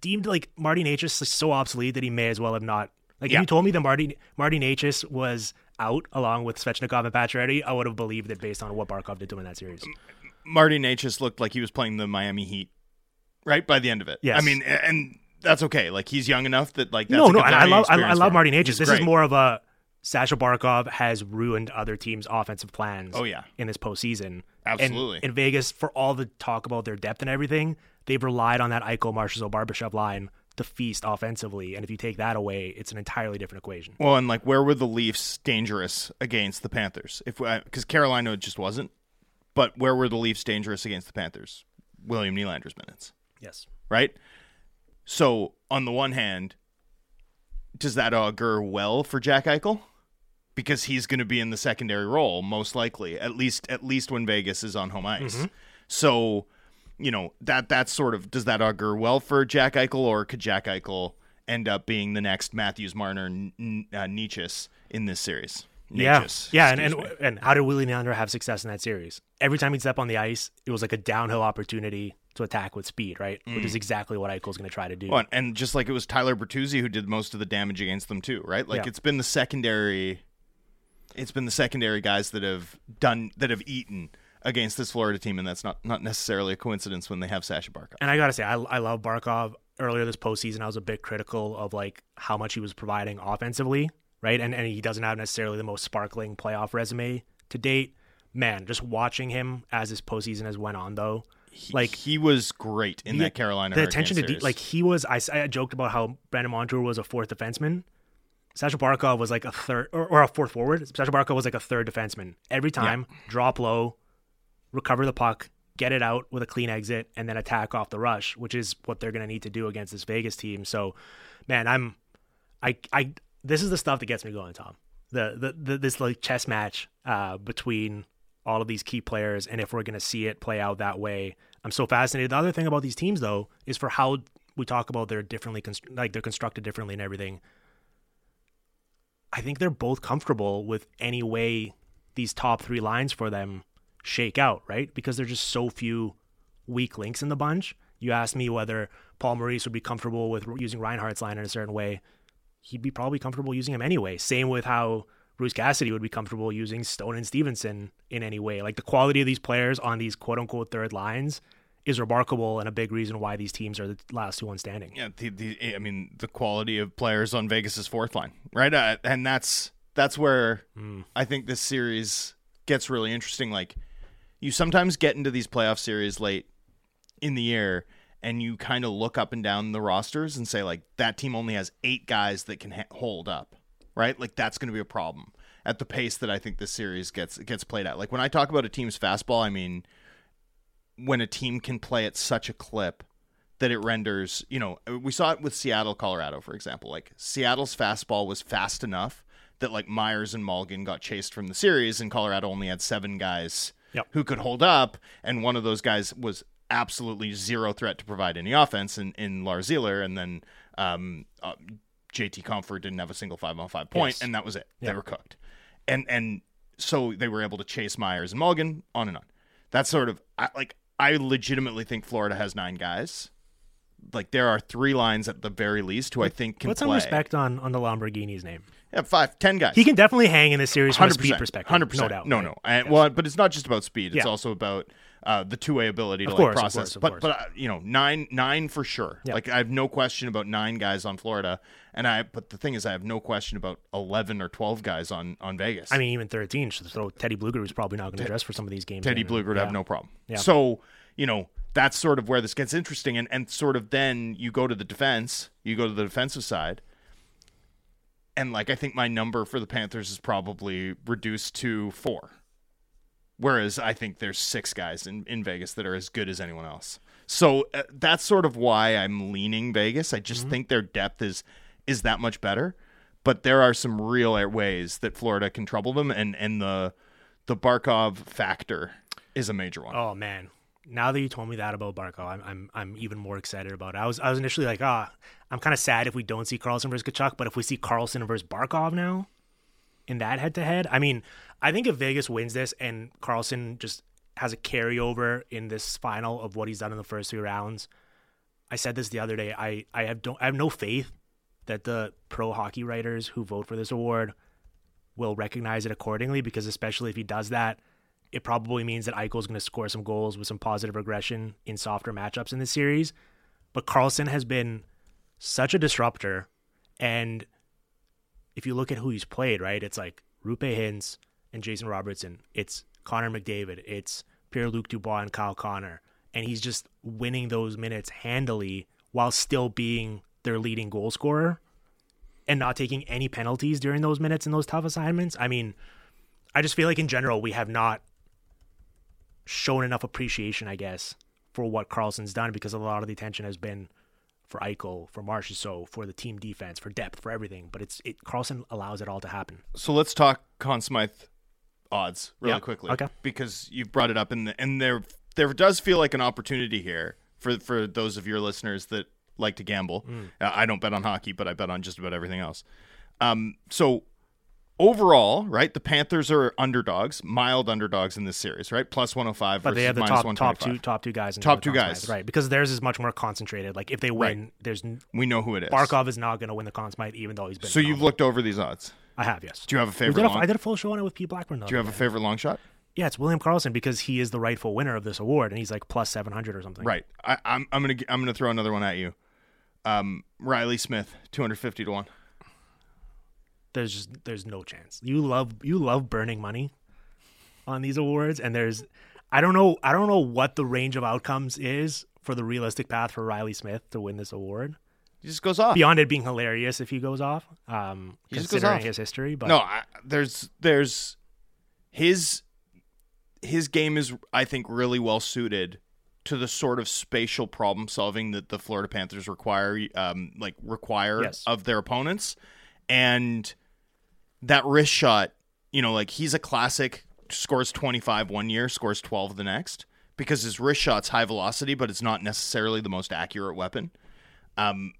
deemed like Marty Necas so obsolete that he may as well have not. Like Yeah. if you told me that Marty Marty Necas was out along with Svechnikov and Pacioretty, I would have believed it based on what Barkov did to him in that series. Marty Necas looked like he was playing the Miami Heat, right by the end of it. Yes. I mean, and that's okay. Like he's young enough that like that's no, no, I love I, I love Marty. Necas. This great. is more of a Sasha Barkov has ruined other teams' offensive plans. Oh, yeah. in this postseason, Absolutely. And in Vegas, for all the talk about their depth and everything, they've relied on that Eichel Marchessault Barbashev line to feast offensively. And if you take that away, it's an entirely different equation. Well, and like, where were the Leafs dangerous against the Panthers? If uh, because Carolina just wasn't, but where were the Leafs dangerous against the Panthers? William Nylander's minutes, Yes. right? So on the one hand, does that augur well for Jack Eichel? Because he's going to be in the secondary role most likely, at least at least when Vegas is on home ice. So, you know that that's sort of does that augur well for Jack Eichel, or could Jack Eichel end up being the next Matthews, Marner, N- uh, Necas in this series? Yeah, Necas, yeah, and and, me. and how did Willie Nylander have success in that series? Every time he'd step on the ice, it was like a downhill opportunity to attack with speed, right? Which Mm. is exactly what Eichel's going to try to do. Well, and just like it was Tyler Bertuzzi who did most of the damage against them too, right? Like Yeah. it's been the secondary it's been the secondary guys that have done that have eaten against this Florida team and that's not not necessarily a coincidence when they have Sasha Barkov. And I gotta say, I, I love Barkov. Earlier this postseason, I was a bit critical of like how much he was providing offensively, right? And and he doesn't have necessarily the most sparkling playoff resume to date. Man, just watching him as this postseason has went on, though, like he was great in the- that Carolina the attention to de- like he was. I, I joked about how Brandon Montour was a fourth defenseman. Sasha Barkov was like a third or, or a fourth forward. Sasha Barkov was like a third defenseman. Every time, drop low, recover the puck, get it out with a clean exit, and then attack off the rush, which is what they're going to need to do against this Vegas team. So, man, I'm, I, I, this is the stuff that gets me going, Tom. The, the, the this like chess match uh, between all of these key players, and if we're going to see it play out that way, I'm so fascinated. The other thing about these teams, though, is for how we talk about they're differently, const- like they're constructed differently and everything. I think they're both comfortable with any way these top three lines for them shake out, right? Because there's just so few weak links in the bunch. You asked me whether Paul Maurice would be comfortable with using Reinhart's line in a certain way. He'd be probably comfortable using him anyway. Same with how Bruce Cassidy would be comfortable using Stone and Stephenson in any way. Like the quality of these players on these quote unquote third lines is remarkable and a big reason why these teams are the last two one standing. yeah, the, the I mean the quality of players on Vegas's fourth line, right? Uh, and that's that's where I think this series gets really interesting. Like you sometimes get into these playoff series late in the year, and you kind of look up and down the rosters and say like that team only has eight guys that can ha- hold up, right? Like that's going to be a problem at the pace that I think this series gets gets played at. Like when I talk about a team's fastball, I mean when a team can play at such a clip that it renders, you know, we saw it with Seattle, Colorado, for example. Like Seattle's fastball was fast enough that like Myers and Mulligan got chased from the series, and Colorado only had seven guys Yep. who could hold up, and one of those guys was absolutely zero threat to provide any offense in, in Lars and then um, uh, JT Compher didn't have a single five on five point, Yes. and that was it. Yeah. They were cooked, and and so they were able to chase Myers and Mulligan on and on. That's sort of I, like I legitimately think Florida has nine guys. Like there are three lines at the very least who I think can Put some play. respect on on the Lamborghini's name. Yeah, five, ten guys. He can definitely hang in this series from a hundred speed percent, perspective. hundred percent, no doubt. No, right? no. And, Yes. Well, but it's not just about speed. It's Yeah. also about uh, the two way ability to Of like course, of process. course, of but course. but uh, you know, nine nine for sure. Yeah. Like I have no question about nine guys on Florida, and I. But the thing is, I have no question about eleven or twelve guys on on Vegas. I mean, even 13. So throw Teddy Blueger, who's probably not going to dress for some of these games. Teddy in. Blueger would Yeah. have no problem. Yeah. So, you know, that's sort of where this gets interesting. And, and sort of then you go to the defense, you go to the defensive side. And like, I think my number for the Panthers is probably reduced to four. Whereas I think there's six guys in, in Vegas that are as good as anyone else. So uh, that's sort of why I'm leaning Vegas. I just think their depth is is that much better. But there are some real ways that Florida can trouble them, and and the the Barkov factor is a major one. Oh man, now that you told me that about Barkov, I'm I'm I'm even more excited about it. I was I was initially like, ah, I'm kind of sad if we don't see Karlsson versus Tkachuk, but if we see Karlsson versus Barkov now in that head to head, I mean, I think if Vegas wins this and Karlsson just has a carryover in this final of what he's done in the first three rounds, I said this the other day. I I have don't I have no faith that the pro hockey writers who vote for this award will recognize it accordingly because especially if he does that, it probably means that Eichel's going to score some goals with some positive regression in softer matchups in this series. But Karlsson has been such a disruptor. And if you look at who he's played, right, it's like Roope Hintz and Jason Robertson. It's Connor McDavid. It's Pierre Luc Dubois and Kyle Connor. And he's just winning those minutes handily while still being their leading goal scorer and not taking any penalties during those minutes in those tough assignments. I mean, I just feel like in general we have not shown enough appreciation, I guess, for what Karlsson's done because a lot of the attention has been for Eichel, for Marchessault, for the team defense, for depth, for everything. But it's it Karlsson allows it all to happen. So let's talk Conn Smythe odds really Yeah, quickly. okay. Because you've brought it up and the, and there there does feel like an opportunity here for for those of your listeners that like to gamble. Mm. Uh, I don't bet on hockey, but I bet on just about everything else. Um so overall, right, the Panthers are underdogs, mild underdogs in this series, right? Plus 105 But versus they have the top top two top two guys. In Top two guys. Right? Because theirs is much more concentrated. Like if they win, Right. there's We know who it is. Barkov is not going to win the Conn Smythe, even though he's been. So you've looked over these odds. I have yes. Do you have a favorite did a, long? I did a full show on it with Pete Blackburn. Though. Do you have a favorite long shot? Yeah, it's William Karlsson because he is the rightful winner of this award, and he's like plus seven hundred or something. Right. I, I'm I'm gonna I'm gonna throw another one at you. Um, Reilly Smith, two hundred fifty to one. There's just there's no chance. You love you love burning money on these awards, and there's I don't know I don't know what the range of outcomes is for the realistic path for Reilly Smith to win this award. He just goes off. Beyond it being hilarious if he goes off, um, He just goes considering off. his history. But No, I, there's there's his his game is I think really well suited to the sort of spatial problem solving that the Florida Panthers require um like require Yes. of their opponents and that wrist shot, you know, like he's a classic scores 25 one year, scores 12 the next because his wrist shot's high velocity but it's not necessarily the most accurate weapon. Um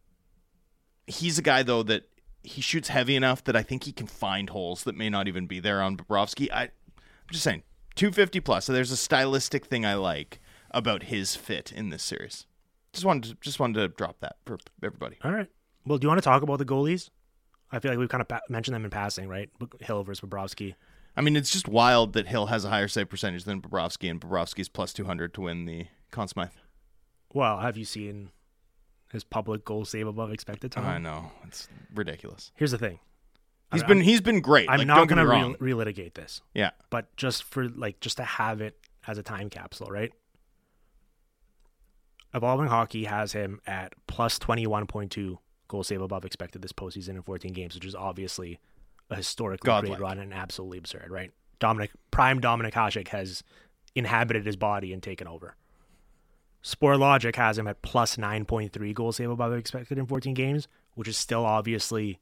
he's a guy though that he shoots heavy enough that I think he can find holes that may not even be there on Bobrovsky. I, I'm just saying, 250 plus. So there's a stylistic thing I like about his fit in this series. Just wanted to, just wanted to drop that for everybody. all right. Well, do you want to talk about the goalies? I feel like we've kind of pa- mentioned them in passing, right? Hill versus Bobrovsky. I mean, it's just wild that Hill has a higher save percentage than Bobrovsky, and Bobrovsky's plus 200 to win the Conn Smythe. Well, have you seen his public goal save above expected time? I know it's ridiculous. Here's the thing. He's I'm- been he's been great. I'm like, not going to re- relitigate this, yeah, but just for like just to have it as a time capsule, right? Evolving Hockey has him at plus 21.2 goal save above expected this postseason in 14 games, which is obviously a historically Godlike. great run and absolutely absurd, right? Dominik prime Dominik Hasek has inhabited his body and taken over. Sportlogiq has him at plus 9.3 goal save above expected in 14 games, which is still obviously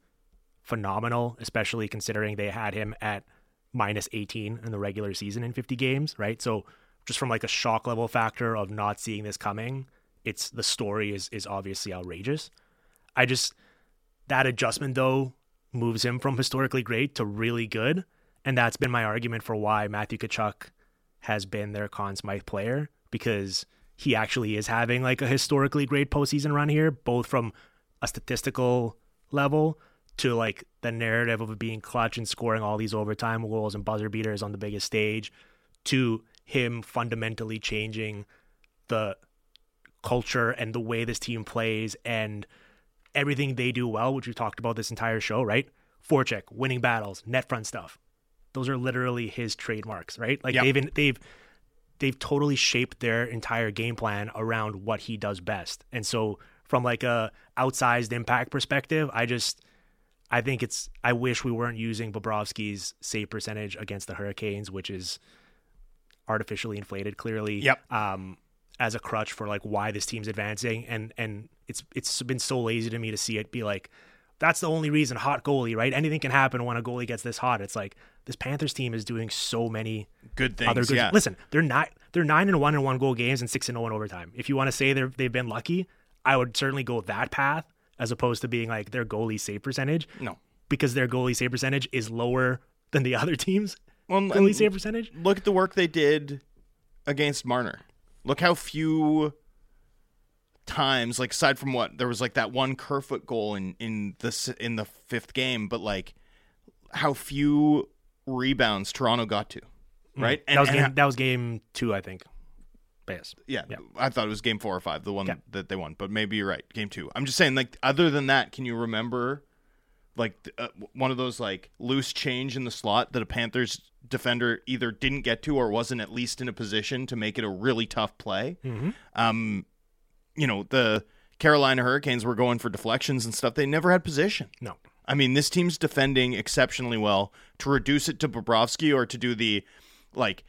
phenomenal, especially considering they had him at minus 18 in the regular season in 50 games, right? So just from like a shock level factor of not seeing this coming, it's the story is is obviously outrageous. I just that adjustment though moves him from historically great to really good, and that's been my argument for why Matthew Tkachuk has been their Conn Smythe player because he actually is having like a historically great postseason run here, both from a statistical level to like the narrative of being clutch and scoring all these overtime goals and buzzer beaters on the biggest stage to him fundamentally changing the culture and the way this team plays and everything they do well, which we've talked about this entire show, right? Forecheck, winning battles, net front stuff. Those are literally his trademarks, right? Like Yep. they've they've they've totally shaped their entire game plan around what he does best. And so from like a outsized impact perspective, I just I think it's I wish we weren't using Bobrovsky's save percentage against the Hurricanes, which is artificially inflated clearly. Yep. Um as a crutch for like why this team's advancing and and it's it's been so lazy to me to see it be like that's the only reason hot goalie, right? Anything can happen when a goalie gets this hot. It's like this Panthers team is doing so many good things. other good. yeah, Listen, they're not they're nine and one in one goal games and six and zero in overtime. If you want to say they're they've been lucky, I would certainly go that path as opposed to being like their goalie save percentage no. because their goalie save percentage is lower than the other teams. Well, Goalie save percentage. look at the work they did against Marner. Look how few times, like aside from what there was, like that one Kerfoot goal in in the in the fifth game, but like how few rebounds Toronto got to, mm. right? that was game. that was game two, I think. Yes. yeah, Yeah. I thought it was game four or five, the one Okay. that they won. But maybe you're right, game two. I'm just saying, like, other than that, can you remember, like, uh, one of those like loose change in the slot that a Panthers defender either didn't get to or wasn't at least in a position to make it a really tough play? Mm-hmm. Um, you know the Carolina Hurricanes were going for deflections and stuff. They never had position. No. I mean, this team's defending exceptionally well. To reduce it to Bobrovsky or to do the like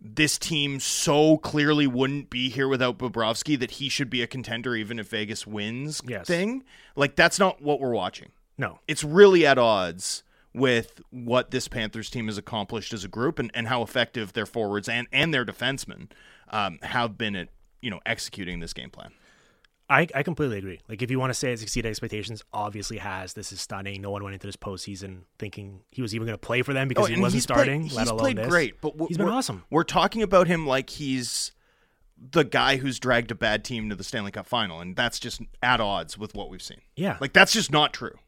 this team so clearly wouldn't be here without Bobrovsky that he should be a contender even if Vegas wins Yes. thing. Like that's not what we're watching. No. It's really at odds with what this Panthers team has accomplished as a group and, and how effective their forwards and, and their defensemen um, have been at you know executing this game plan. I, I completely agree. Like, if you want to say it's exceeded expectations, obviously has. This is stunning. No one went into this postseason thinking he was even going to play for them because he Oh, and wasn't starting. Played, let he's alone played this. great, but w- he's been awesome. We're talking about him like he's the guy who's dragged a bad team to the Stanley Cup final, and that's just at odds with what we've seen. Yeah. Like that's just not true.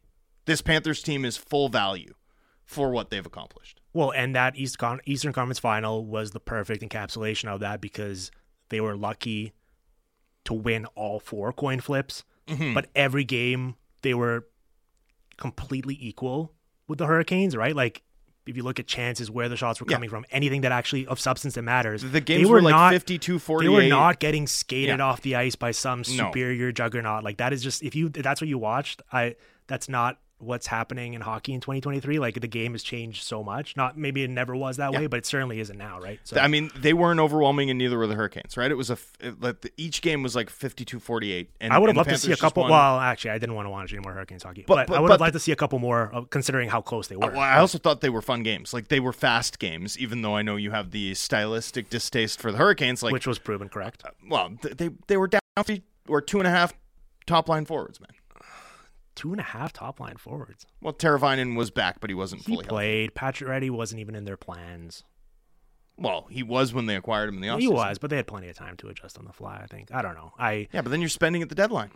This Panthers team is full value for what they've accomplished. Well, and that East Con- Eastern Conference final was the perfect encapsulation of that because they were lucky to win all four coin flips, Mm-hmm. but every game they were completely equal with the Hurricanes, right? Like if you look at chances where the shots were Yeah. coming from, anything that actually of substance that matters. The they games were, like not, 52 They were not getting skated Yeah. off the ice by some No. superior juggernaut. Like that is just if you that's what you watched, I that's not what's happening in hockey in 2023. Like the game has changed so much. Not maybe it never was that way, but it certainly isn't now, right? So I mean, they weren't overwhelming, and neither were the Hurricanes, right? It was a like the, each game was like 52-48. And I would have loved to see a couple. won. Well, actually, I didn't want to watch any more Hurricanes hockey, But- but, but- I would have liked to see a couple more, uh, considering how close they were. Well, I also thought they were fun games. Like they were fast games, even though I know you have the stylistic distaste for the Hurricanes. Like, which was proven correct. well, th- they they were down three or two and a half top line forwards, man. Two and a half top line forwards. Well, Teravainen was back, but he wasn't He fully healthy. played. Pacioretty wasn't even in their plans. Well, he was when they acquired him in the offseason. He was, but they had plenty of time to adjust on the fly. I think. I don't know. I Yeah, but then you're spending at the deadline.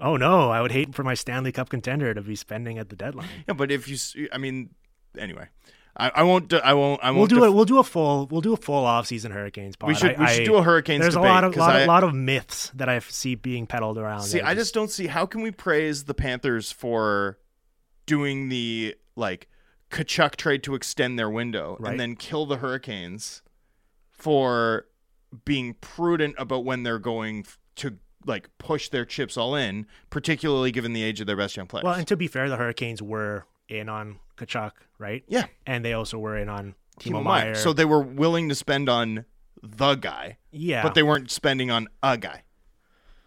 oh no, I would hate for my Stanley Cup contender to be spending at the deadline. Yeah, but if you, I mean, anyway, I, I won't. I won't. I won't. We'll do def- it. We'll do a full. We'll do a full off season Hurricanes. Pod. We should- I- we should do a Hurricanes There's debate, a lot of lot, I- of, lot of myths that I see being peddled around. See, I just don't see how can we praise the Panthers for doing the like Tkachuk trade to extend their window Right. and then kill the Hurricanes for being prudent about when they're going to like push their chips all in, particularly given the age of their best young players. Well, and to be fair, the Hurricanes were in on Tkachuk, right? yeah, And they also were in on Timo, Timo Meier. Meier. So they were willing to spend on the guy, yeah, but they weren't spending on a guy.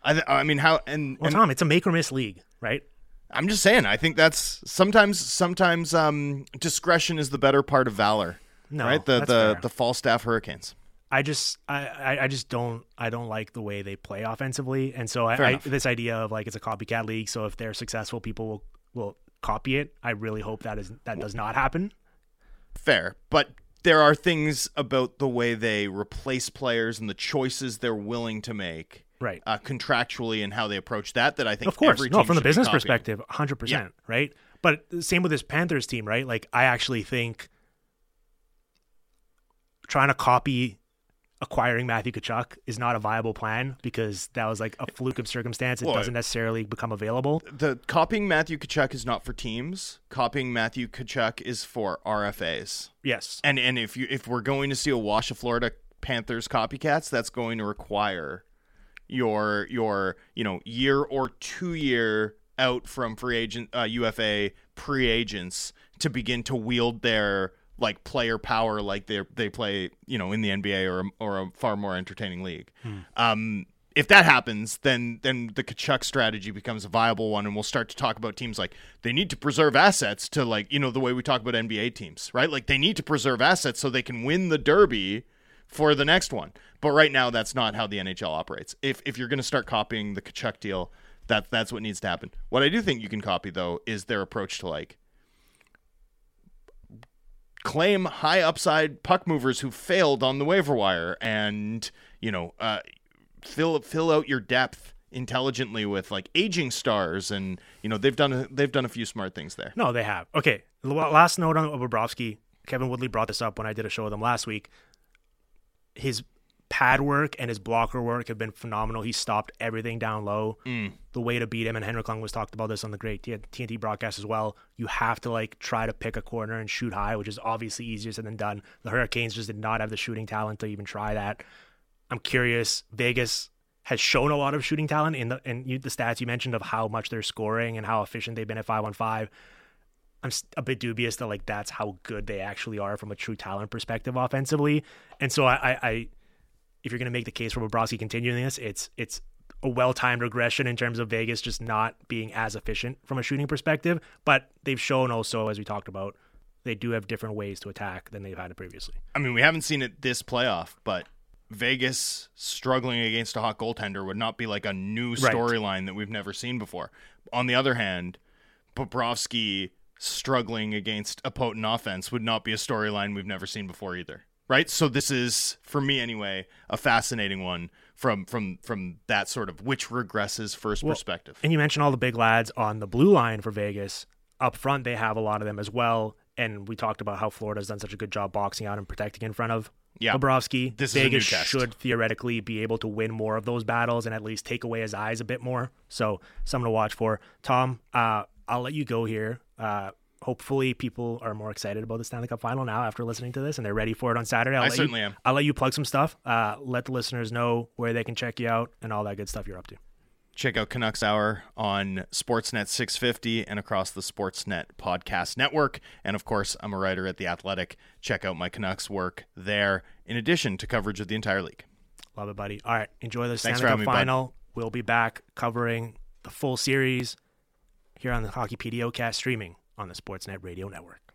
I, th- I mean, how and, well, and Tom, it's a make or miss league, right? I'm just saying. I think that's sometimes sometimes um, discretion is the better part of valor. No, right? The the fair. the Falstaff Hurricanes. I just I, I, I just don't I don't like the way they play offensively, and so I, I this idea of like it's a copycat league. So if they're successful, people will will copy it. I really hope that is that does not happen. Fair, but there are things about the way they replace players and the choices they're willing to make, Right. uh, contractually, and how they approach that. That I think, Of course, no, from the business perspective, hundred percent, right? But same with this Panthers team, right? Like I actually think trying to copy acquiring Matthew Tkachuk is not a viable plan because that was like a fluke of circumstance. It Well, doesn't necessarily become available. The copying Matthew Tkachuk is not for teams. Copying Matthew Tkachuk is for RFAs. Yes. And and if you if we're going to see a wash of Florida Panthers copycats, that's going to require your your you know year or two year out from free agent uh, UFA pre agents to begin to wield their like player power like they they play you know in the NBA or a, or a far more entertaining league. Um, if that happens, then then the Tkachuk strategy becomes a viable one, and we'll start to talk about teams like they need to preserve assets to like you know the way we talk about NBA teams, right? Like they need to preserve assets so they can win the Derby for the next one. But right now, that's not how the NHL operates. If if you're going to start copying the Tkachuk deal, that that's what needs to happen. What I do think you can copy though is their approach to like claim high upside puck movers who failed on the waiver wire and you know uh, fill fill out your depth intelligently with like aging stars and you know they've done a, they've done a few smart things there. No, they have. Okay. Last note on Bobrovsky. Kevin Woodley brought this up when I did a show with him last week. His pad work and his blocker work have been phenomenal. He stopped everything down low. Mm. The way to beat him, and Henrik Lundqvist talked about this on the great TNT broadcast as well. You have to like try to pick a corner and shoot high, which is obviously easier said than done. The Hurricanes just did not have the shooting talent to even try that. I'm curious. Vegas has shown a lot of shooting talent in the and you, the stats you mentioned of how much they're scoring and how efficient they've been at five on five. I'm a bit dubious that like that's how good they actually are from a true talent perspective offensively. And so I, I, I if you're going to make the case for Bobrovsky continuing this, it's it's a well-timed regression in terms of Vegas just not being as efficient from a shooting perspective. But they've shown also, as we talked about, they do have different ways to attack than they've had previously. I mean, we haven't seen it this playoff, but Vegas struggling against a hot goaltender would not be like a new Right. storyline that we've never seen before. On the other hand, Bobrovsky struggling against a potent offense would not be a storyline we've never seen before either. Right? So this is for me anyway, a fascinating one from from from that sort of which regresses first Well, perspective. And you mentioned all the big lads on the blue line for Vegas. Up front, they have a lot of them as well. And we talked about how Florida's done such a good job boxing out and protecting in front of Yeah. Bobrovsky. This is a new Vegas should theoretically be able to win more of those battles and at least take away his eyes a bit more. So, something to watch for. Tom, uh, I'll let you go here. Uh, hopefully, people are more excited about the Stanley Cup final now after listening to this and they're ready for it on Saturday. I'll I let you- certainly am. I'll let you plug some stuff. Uh, let the listeners know where they can check you out and all that good stuff you're up to. Check out Canucks Hour on Sportsnet 650 and across the Sportsnet podcast network. And of course, I'm a writer at The Athletic. Check out my Canucks work there, in addition to coverage of the entire league. Love it, buddy. All right, enjoy the Stanley Cup having me, final. We'll be back covering the full series here on the Hockey PDOcast streaming on the Sportsnet Radio Network.